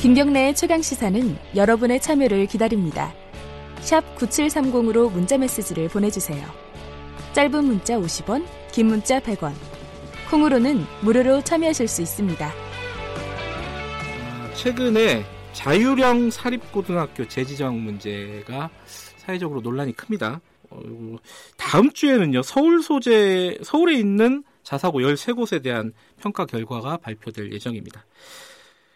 김경래의 최강 시사는 여러분의 참여를 기다립니다. 샵 9730으로 문자 메시지를 보내주세요. 짧은 문자 50원, 긴 문자 100원. 콩으로는 무료로 참여하실 수 있습니다. 아, 최근에 자유령 사립고등학교 재지정 문제가 사회적으로 논란이 큽니다. 어, 다음 주에는요 서울 소재 서울에 있는 자사고 13곳에 대한 평가 결과가 발표될 예정입니다.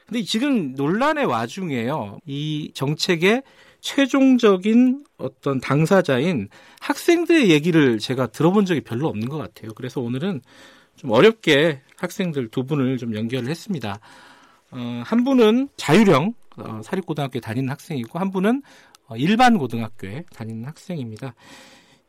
근데 지금 논란의 와중에요. 이 정책의 최종적인 어떤 당사자인 학생들의 얘기를 제가 들어본 적이 별로 없는 것 같아요. 그래서 오늘은 좀 어렵게 학생들 두 분을 좀 연결을 했습니다. 어, 한 분은 자유령 어, 사립고등학교에 다니는 학생이고 한 분은 어, 일반 고등학교에 다니는 학생입니다.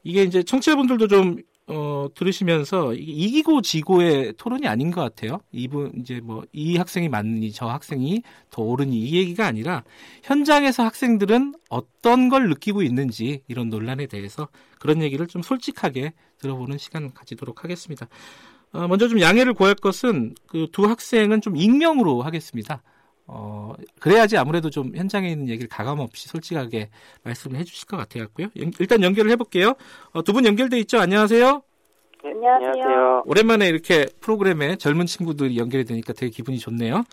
이게 이제 청취자분들도 좀 어, 들으시면서 이기고 지고의 토론이 아닌 것 같아요. 이분 이제 뭐 이 학생이 맞느니 저 학생이 더 옳으니 이 얘기가 아니라 현장에서 학생들은 어떤 걸 느끼고 있는지 이런 논란에 대해서 그런 얘기를 좀 솔직하게 들어보는 시간 가지도록 하겠습니다. 어, 먼저 좀 양해를 구할 것은 그 두 학생은 좀 익명으로 하겠습니다. 어, 그래야지 아무래도 좀 현장에 있는 얘기를 가감 없이 솔직하게 말씀을 해주실 것 같아갖고요. 일단 연결을 해볼게요. 어, 두 분 연결돼 있죠? 안녕하세요. 네, 안녕하세요. 오랜만에 이렇게 프로그램에 젊은 친구들이 연결이 되니까 되게 기분이 좋네요.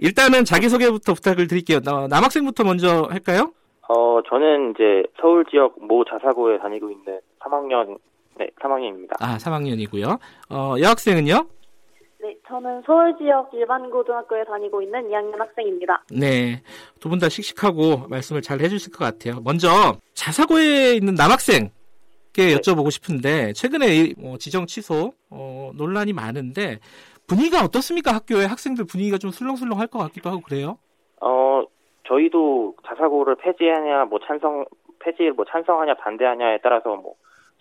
일단은 자기소개부터 부탁을 드릴게요. 남학생부터 먼저 할까요? 어, 저는 이제 서울 지역 모 자사고에 다니고 있는 3학년, 네, 3학년입니다. 아, 3학년이고요. 어, 여학생은요? 네, 저는 서울 지역 일반 고등학교에 다니고 있는 2학년 학생입니다. 네, 두 분 다 씩씩하고 말씀을 잘 해주실 것 같아요. 먼저 자사고에 있는 남학생께 네. 여쭤보고 싶은데 최근에 뭐 지정 취소 어, 논란이 많은데 분위기가 어떻습니까? 학교에 학생들 분위기가 좀 술렁술렁할 것 같기도 하고 그래요? 어, 저희도 자사고를 폐지하냐, 뭐 찬성 폐지를 뭐 찬성하냐 반대하냐에 따라서 뭐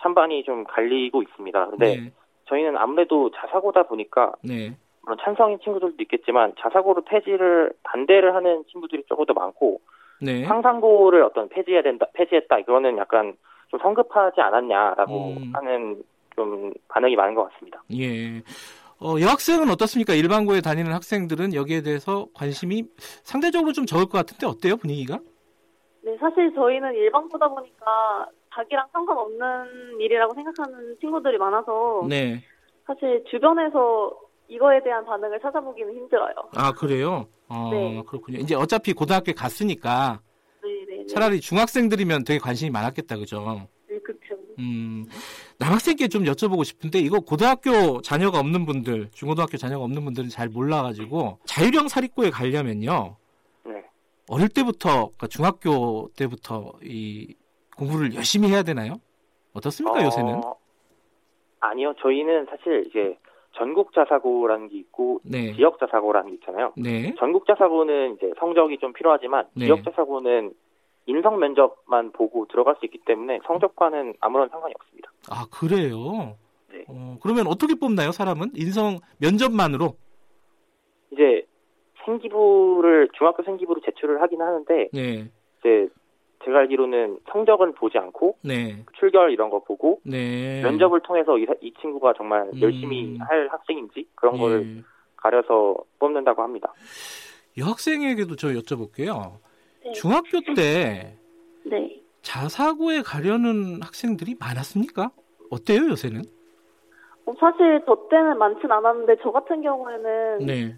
찬반이 좀 갈리고 있습니다. 근데 네. 저희는 아무래도 자사고다 보니까 네. 물론 찬성인 친구들도 있겠지만 자사고를 폐지를 반대를 하는 친구들이 조금 더 많고 네. 상상고를 어떤 폐지해야 된다 폐지했다 이거는 약간 좀 성급하지 않았냐라고 음. 하는 좀 반응이 많은 것 같습니다. 예. 어, 여학생은 어떻습니까? 일반고에 다니는 학생들은 여기에 대해서 관심이 상대적으로 좀 적을 것 같은데 어때요 분위기가? 네, 사실 저희는 일반고다 보니까 자기랑 상관없는 일이라고 생각하는 친구들이 많아서 네. 사실 주변에서 이거에 대한 반응을 찾아보기는 힘들어요. 아 그래요? 아, 네. 그렇군요. 이제 어차피 고등학교에 갔으니까 네네. 네, 네. 차라리 중학생들이면 되게 관심이 많았겠다, 그죠? 네, 그렇죠. 음, 남학생께 좀 여쭤보고 싶은데 이거 고등학교 자녀가 없는 분들, 중고등학교 자녀가 없는 분들은 잘 몰라가지고 자유형 사립고에 가려면요. 네. 어릴 때부터, 그러니까 중학교 때부터 이 공부를 열심히 해야 되나요? 어떻습니까 어... 요새는? 아니요, 저희는 사실 이제 전국 자 사고라는 게 있고 네. 지역 자 사고라는 게 있잖아요. 네. 전국 자 사고는 이제 성적이 좀 필요하지만 네. 지역 자 사고는 인성 면접만 보고 들어갈 수 있기 때문에 성적과는 아무런 상관이 없습니다. 아 그래요? 네. 어, 그러면 어떻게 뽑나요 사람은 인성 면접만으로? 이제 생기부를 중학교 생기부를 제출을 하긴 하는데 네. 이제 제가 알기로는 성적은 보지 않고 네. 출결 이런 거 보고 네. 면접을 통해서 이, 이 친구가 정말 음. 열심히 할 학생인지 그런 걸 네. 가려서 뽑는다고 합니다. 여학생에게도 저 여쭤볼게요. 네. 중학교 때 네. 자사고에 가려는 학생들이 많았습니까? 어때요 요새는? 어, 사실 저 때는 많진 않았는데 저 같은 경우에는 네.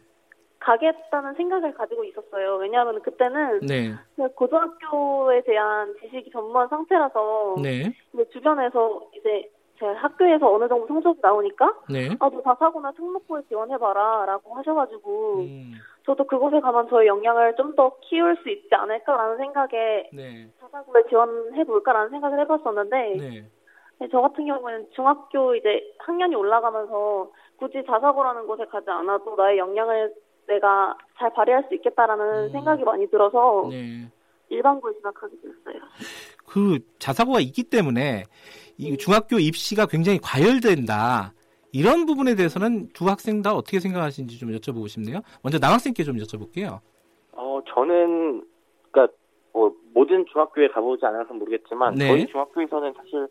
가겠다는 생각을 가지고 있었어요. 왜냐하면 그때는 네. 고등학교에 대한 지식이 전무한 상태라서 네. 주변에서 이제 제 학교에서 어느 정도 성적이 나오니까 네. 아너 다사고나 특목고에 지원해봐라라고 하셔가지고 음. 저도 그곳에 가면 저의 역량을 좀 더 키울 수 있지 않을까라는 생각에 네. 자사고에 지원해볼까라는 생각을 해봤었는데 네. 네, 저 같은 경우는 중학교 이제 학년이 올라가면서 굳이 자사고라는 곳에 가지 않아도 나의 역량을 내가 잘 발휘할 수 있겠다라는 음. 생각이 많이 들어서 네. 일반고에 진학하게 됐어요. 그 자사고가 있기 때문에 이 네. 중학교 입시가 굉장히 과열된다. 이런 부분에 대해서는 두 학생 다 어떻게 생각하시는지 좀 여쭤보고 싶네요. 먼저 남학생께 좀 여쭤볼게요. 어, 저는 그러니까 뭐 모든 중학교에 가보지 않아서 모르겠지만 네. 저희 중학교에서는 사실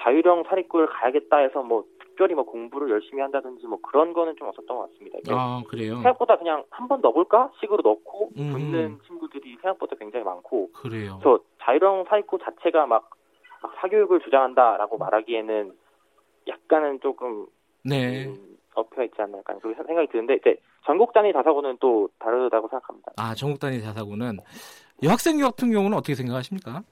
자율형 사립고를 가야겠다 해서 뭐 특별히 뭐 공부를 열심히 한다든지 뭐 그런 거는 좀 없었던 것 같습니다. 아 그래요? 생각보다 그냥 한 번 넣어볼까 식으로 넣고 음. 붙는 친구들이 생각보다 굉장히 많고 그래요. 그래서 자율형 사립고 자체가 막, 막 사교육을 조장한다라고 말하기에는 약간은 조금 네. 음, 어폐 있지 않나 약간 그런 생각이 드는데 이제 전국 단위 자사고는 또 다르다고 생각합니다. 아 전국 단위 자사고는 여학생 같은 경우는 어떻게 생각하십니까?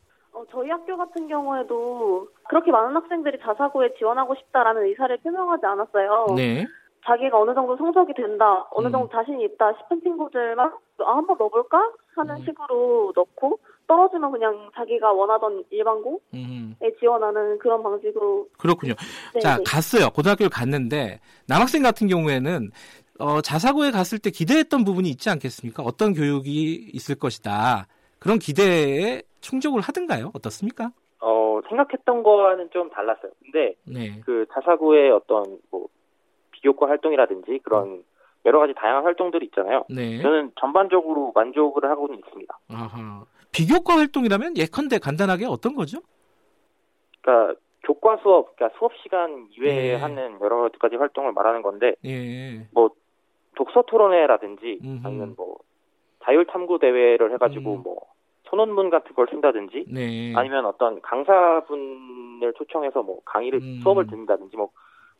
어, 저희 학교 같은 경우에도 그렇게 많은 학생들이 자사고에 지원하고 싶다라는 의사를 표명하지 않았어요. 네. 자기가 어느 정도 성적이 된다, 어느 정도 음. 자신이 있다 싶은 친구들만 아, 한번 넣어볼까 하는 음. 식으로 넣고 떨어지면 그냥 자기가 원하던 일반고에 음. 지원하는 그런 방식으로. 그렇군요. 네, 자, 네. 갔어요. 고등학교를 갔는데 남학생 같은 경우에는 어, 자사고에 갔을 때 기대했던 부분이 있지 않겠습니까? 어떤 교육이 있을 것이다. 그런 기대에 충족을 하든가요? 어떻습니까? 어, 생각했던 거와는 좀 달랐어요. 근데 네. 그 자사고의 어떤 뭐 비교과 활동이라든지 그런 여러 가지 다양한 활동들이 있잖아요. 네. 저는 전반적으로 만족을 하고는 있습니다. 아하. 비교과 활동이라면 예컨대 간단하게 어떤 거죠? 그러니까 교과 수업, 그러니까 수업 시간 이외에 네. 하는 여러 가지 활동을 말하는 건데, 예. 뭐 독서 토론회라든지 음흠. 아니면 뭐 자율 탐구 대회를 해가지고 음. 뭐 소논문 같은 걸 쓴다든지, 네. 아니면 어떤 강사분을 초청해서 뭐 강의를 음. 수업을 듣는다든지 뭐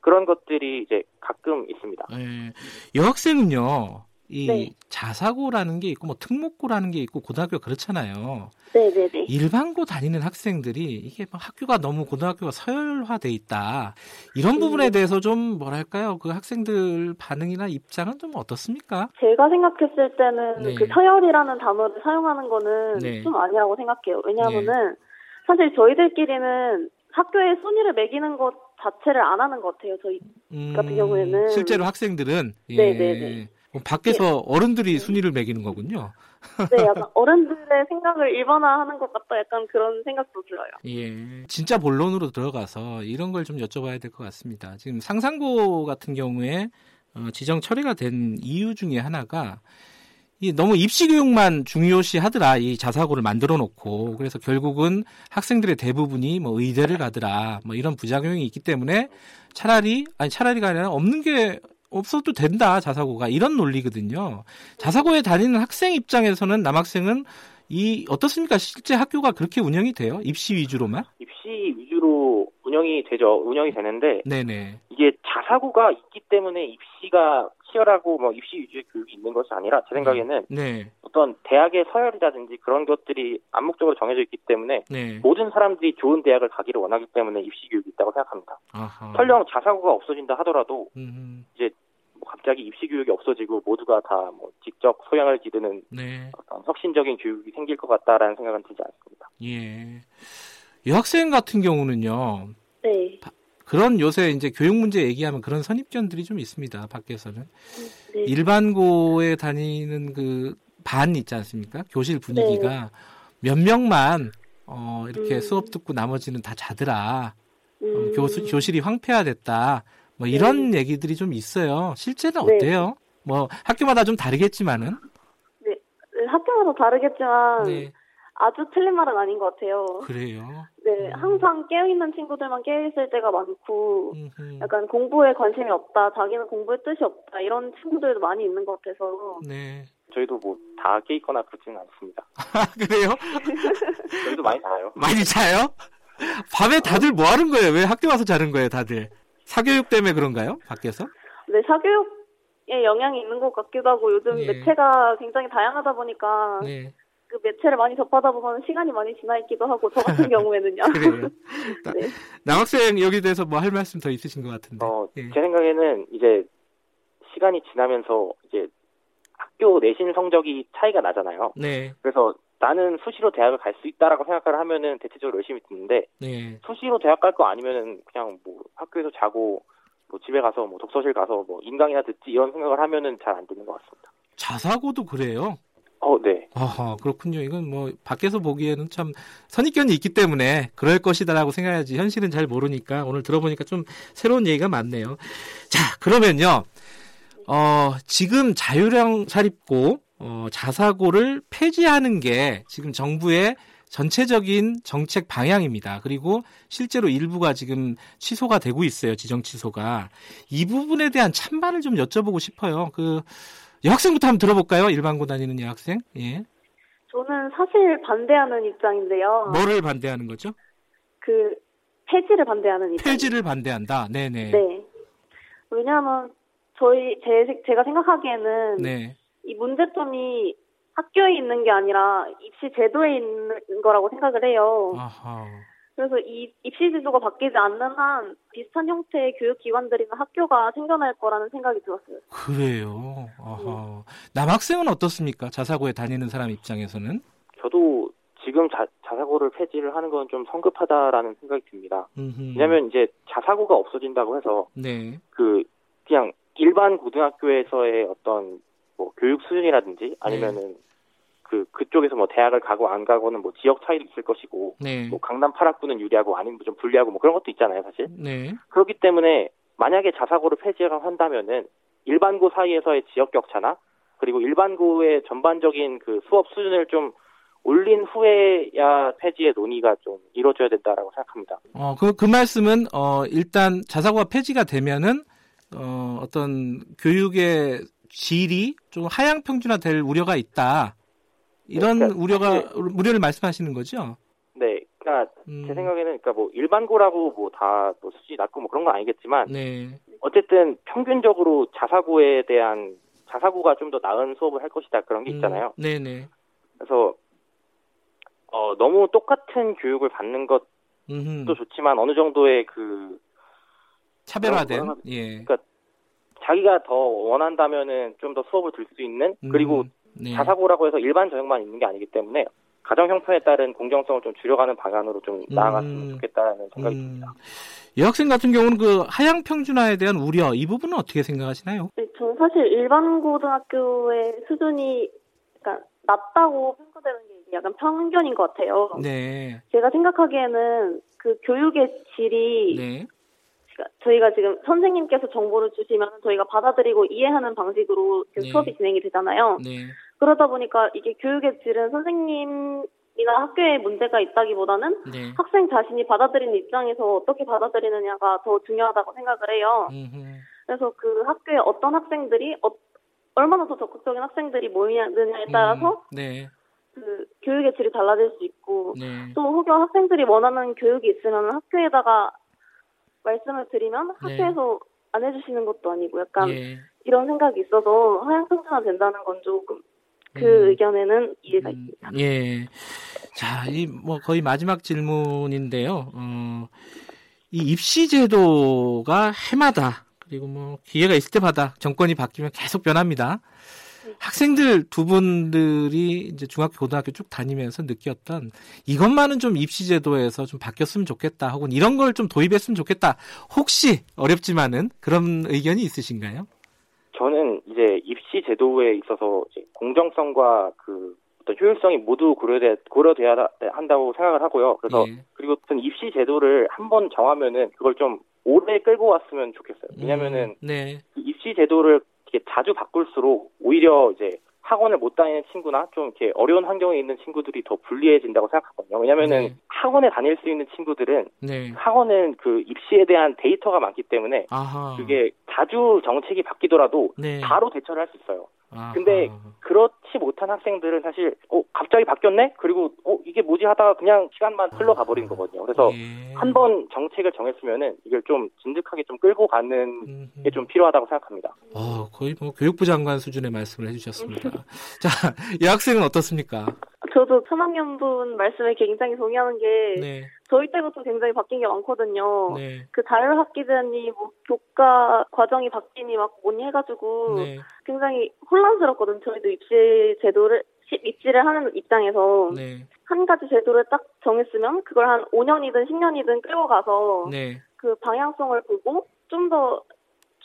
그런 것들이 이제 가끔 있습니다. 네. 여학생은요. 이 네. 자사고라는 게 있고 뭐 특목고라는 게 있고 고등학교 그렇잖아요. 네네네. 일반고 다니는 학생들이 이게 뭐 학교가 너무 고등학교가 서열화돼 있다 이런 부분에 음. 대해서 좀 뭐랄까요 그 학생들 반응이나 입장은 좀 어떻습니까? 제가 생각했을 때는 네. 그 서열이라는 단어를 사용하는 거는 네. 좀 아니라고 생각해요. 왜냐하면은 네. 사실 저희들끼리는 학교의 순위를 매기는 것 자체를 안 하는 것 같아요. 저희 음, 같은 경우에는 실제로 학생들은 예. 네네네. 밖에서 네. 어른들이 순위를 매기는 거군요. 네, 약간 어른들의 생각을 일반화하는 것 같다. 약간 그런 생각도 들어요. 예, 진짜 본론으로 들어가서 이런 걸 좀 여쭤봐야 될 것 같습니다. 지금 상상고 같은 경우에 어, 지정 처리가 된 이유 중에 하나가 이 너무 입시 교육만 중요시 하더라 이 자사고를 만들어 놓고 그래서 결국은 학생들의 대부분이 뭐 의대를 가더라 뭐 이런 부작용이 있기 때문에 차라리 아니 차라리가 아니라 없는 게 없어도 된다 자사고가 이런 논리거든요. 자사고에 다니는 학생 입장에서는 남학생은 이 어떻습니까? 실제 학교가 그렇게 운영이 돼요? 입시 위주로만? 입시 위주로 운영이 되죠. 운영이 되는데 네네. 이게 자사고가 있기 때문에 입시가 치열하고 뭐 입시 위주의 교육이 있는 것이 아니라 제 생각에는 네. 어떤 대학의 서열이라든지 그런 것들이 암묵적으로 정해져 있기 때문에 네. 모든 사람들이 좋은 대학을 가기를 원하기 때문에 입시 교육이 있다고 생각합니다. 아하. 설령 자사고가 없어진다 하더라도 음흠. 이제 뭐 갑자기 입시 교육이 없어지고 모두가 다 뭐 직접 소양을 기르는 네. 어떤 혁신적인 교육이 생길 것 같다라는 생각은 들지 않습니다. 예. 여학생 같은 경우는요. 네. 그런 요새 이제 교육 문제 얘기하면 그런 선입견들이 좀 있습니다. 밖에서는 네. 일반고에 다니는 그 반 있지 않습니까? 교실 분위기가 네. 몇 명만 어 이렇게 음. 수업 듣고 나머지는 다 자더라. 어, 음. 어, 교수, 교실이 황폐화됐다. 뭐 이런 네. 얘기들이 좀 있어요. 실제는 네. 어때요? 뭐 학교마다 좀 다르겠지만은. 네, 학교마다 다르겠지만 네. 아주 틀린 말은 아닌 것 같아요. 그래요? 네, 음. 항상 깨어있는 친구들만 깨어있을 때가 많고, 음흠. 약간 공부에 관심이 없다, 자기는 공부에 뜻이 없다, 이런 친구들도 많이 있는 것 같아서. 네. 저희도 뭐 다 깨있거나 그렇지는 않습니다. 그래요? 저희도 많이 자요. 많이 자요? 밤에 다들 뭐 하는 거예요? 왜 학교 와서 자는 거예요, 다들? 사교육 때문에 그런가요? 밖에서? 네, 사교육에 영향이 있는 것 같기도 하고 요즘 예. 매체가 굉장히 다양하다 보니까 네. 그 매체를 많이 접하다 보면 시간이 많이 지나 있기도 하고 저 같은 경우에는요. 그래요. 네. 남학생 여기 대해서 뭐 할 말씀 더 있으신 것 같은데. 어, 예. 제 생각에는 이제 시간이 지나면서 이제 학교 내신 성적이 차이가 나잖아요. 네. 그래서 나는 수시로 대학을 갈 수 있다라고 생각을 하면은 대체적으로 열심히 듣는데 네. 수시로 대학 갈 거 아니면은 그냥 뭐 학교에서 자고 뭐 집에 가서 뭐 독서실 가서 뭐 인강이나 듣지 이런 생각을 하면은 잘 안 듣는 것 같습니다. 자사고도 그래요? 어, 네. 아하, 그렇군요. 이건 뭐 밖에서 보기에는 참 선입견이 있기 때문에 그럴 것이다라고 생각해야지 현실은 잘 모르니까 오늘 들어보니까 좀 새로운 얘기가 많네요. 자, 그러면요. 어, 지금 자유형 사립고 어, 자사고를 폐지하는 게 지금 정부의 전체적인 정책 방향입니다. 그리고 실제로 일부가 지금 취소가 되고 있어요. 지정 취소가. 이 부분에 대한 찬반을 좀 여쭤보고 싶어요. 그여 학생부터 한번 들어볼까요? 일반고 다니는 여학생. 예. 저는 사실 반대하는 입장인데요. 뭐를 반대하는 거죠? 그 폐지를 반대하는 입장. 폐지를 반대한다. 네네. 네. 왜냐하면 저희 제 제가 생각하기에는 네. 이 문제점이 학교에 있는 게 아니라 입시 제도에 있는 거라고 생각을 해요. 아하. 그래서 이 입시 제도가 바뀌지 않는 한 비슷한 형태의 교육기관들이나 학교가 생겨날 거라는 생각이 들었어요. 그래요. 아하. 네. 남학생은 어떻습니까? 자사고에 다니는 사람 입장에서는? 저도 지금 자, 자사고를 폐지를 하는 건 좀 성급하다라는 생각이 듭니다. 음흠. 왜냐하면 이제 자사고가 없어진다고 해서 네. 그 그냥 일반 고등학교에서의 어떤 뭐 교육 수준이라든지 아니면은 네. 그 그쪽에서 뭐 대학을 가고 안 가고는 뭐 지역 차이도 있을 것이고 네. 뭐 강남 8학부는 유리하고 아니면 좀 불리하고 뭐 그런 것도 있잖아요 사실 네. 그렇기 때문에 만약에 자사고를 폐지한다면은 일반고 사이에서의 지역 격차나 그리고 일반고의 전반적인 그 수업 수준을 좀 올린 후에야 폐지의 논의가 좀 이루어져야 된다라고 생각합니다. 어, 그, 그 말씀은, 어, 일단 자사고가 폐지가 되면은, 어, 어떤 교육의 질이 좀 하향 평준화 될 우려가 있다. 이런 그러니까 우려가 네. 우려를 말씀하시는 거죠? 네, 그러니까 음. 제 생각에는 그러니까 뭐 일반고라고 뭐 다뭐 뭐 수준이 낮고 뭐 그런 건 아니겠지만 네. 어쨌든 평균적으로 자사고에 대한 자사고가 좀 더 나은 수업을 할 것이다 그런 게 음. 있잖아요. 음. 네네. 그래서 어 너무 똑같은 교육을 받는 것도 음흠. 좋지만 어느 정도의 그 차별화된 예. 그러니까 자기가 더 원한다면은 좀 더 수업을 들 수 있는 그리고 음. 네. 자사고라고 해서 일반 전형만 있는 게 아니기 때문에 가정 형편에 따른 공정성을 좀 줄여가는 방안으로 좀 나아갔으면 음, 좋겠다는 생각이 음. 듭니다. 여학생 같은 경우는 그 하향 평준화에 대한 우려 이 부분은 어떻게 생각하시나요? 네, 저는 사실 일반 고등학교의 수준이 그러니까 낮다고 평가되는 게 약간 편견인 것 같아요. 네. 제가 생각하기에는 그 교육의 질이 네. 저희가 지금 선생님께서 정보를 주시면 저희가 받아들이고 이해하는 방식으로 네. 수업이 진행이 되잖아요. 네. 그러다 보니까 이게 교육의 질은 선생님이나 학교에 문제가 있다기보다는 네. 학생 자신이 받아들이는 입장에서 어떻게 받아들이느냐가 더 중요하다고 생각을 해요. 음흠. 그래서 그 학교에 어떤 학생들이 어, 얼마나 더 적극적인 학생들이 모이느냐에 따라서 음, 네. 그 교육의 질이 달라질 수 있고 네. 또 혹여 학생들이 원하는 교육이 있으면 학교에다가 말씀을 드리면 네. 학교에서 안 해주시는 것도 아니고 약간 예. 이런 생각이 있어서 하향 평준화 된다는 건 조금 그 음. 의견에는 이해가 음. 있습니다. 예. 자, 이 뭐 거의 마지막 질문인데요. 어, 이 입시 제도가 해마다 그리고 뭐 기회가 있을 때마다 정권이 바뀌면 계속 변합니다. 학생들 두 분들이 이제 중학교, 고등학교 쭉 다니면서 느꼈던 이것만은 좀 입시 제도에서 좀 바뀌었으면 좋겠다, 혹은 이런 걸 좀 도입했으면 좋겠다. 혹시 어렵지만은 그런 의견이 있으신가요? 입시 제도에 있어서 공정성과 그 어떤 효율성이 모두 고려돼, 고려돼야 한다고 생각을 하고요. 그래서 네. 그리고 전 입시 제도를 한번 정하면은 그걸 좀 오래 끌고 왔으면 좋겠어요. 왜냐면은 음, 네. 그 입시 제도를 이렇게 자주 바꿀수록 오히려 이제 학원을 못 다니는 친구나 좀 이렇게 어려운 환경에 있는 친구들이 더 불리해진다고 생각하거든요. 왜냐면은 네. 학원에 다닐 수 있는 친구들은 네. 학원은 그 입시에 대한 데이터가 많기 때문에 아하. 그게 자주 정책이 바뀌더라도 네. 바로 대처를 할 수 있어요. 아하. 근데 그렇지 못한 학생들은 사실 어 갑자기 바뀌었네 그리고 어 이게 뭐지 하다가 그냥 시간만 흘러가 버린 거거든요 그래서 예. 한번 정책을 정했으면은 이걸 좀 진득하게 좀 끌고 가는 게 좀 필요하다고 생각합니다. 어 거의 뭐 교육부 장관 수준의 말씀을 해주셨습니다. 자 여학생은 어떻습니까? 저도 3학년분 말씀에 굉장히 동의하는 게 네. 저희 때부터 굉장히 바뀐 게 많거든요. 네. 그 자율학기제니 뭐 교과 과정이 바뀌니 막 뭐니 해가지고 네. 굉장히 혼란스럽거든요. 저희도 입시 제도를 입시를 하는 입장에서 네. 한 가지 제도를 딱 정했으면 그걸 한 5년이든 10년이든 끌고 가서 네. 그 방향성을 보고 좀더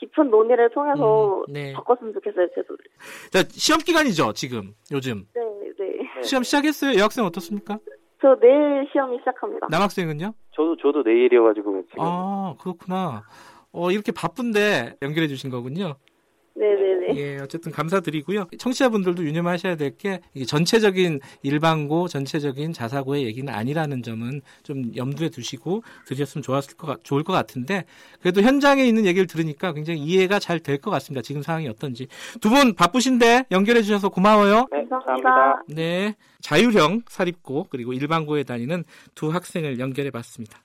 깊은 논의를 통해서 음, 네. 바꿨으면 좋겠어요 제도를. 자 시험 기간이죠 지금 요즘. 네, 네. 시험 시작했어요. 여학생 어떻습니까? 저 내일 시험이 시작합니다. 남학생은요? 저도 저도 내일이어가지고 지금. 아 그렇구나. 어 이렇게 바쁜데 연결해 주신 거군요. 예, 어쨌든 감사드리고요. 청취자분들도 유념하셔야 될 게 전체적인 일반고, 전체적인 자사고의 얘기는 아니라는 점은 좀 염두에 두시고 들으셨으면 좋았을 것 좋을 것 같은데 그래도 현장에 있는 얘기를 들으니까 굉장히 이해가 잘 될 것 같습니다. 지금 상황이 어떤지 두 분 바쁘신데 연결해 주셔서 고마워요. 네, 감사합니다. 네, 자율형 사립고 그리고 일반고에 다니는 두 학생을 연결해 봤습니다.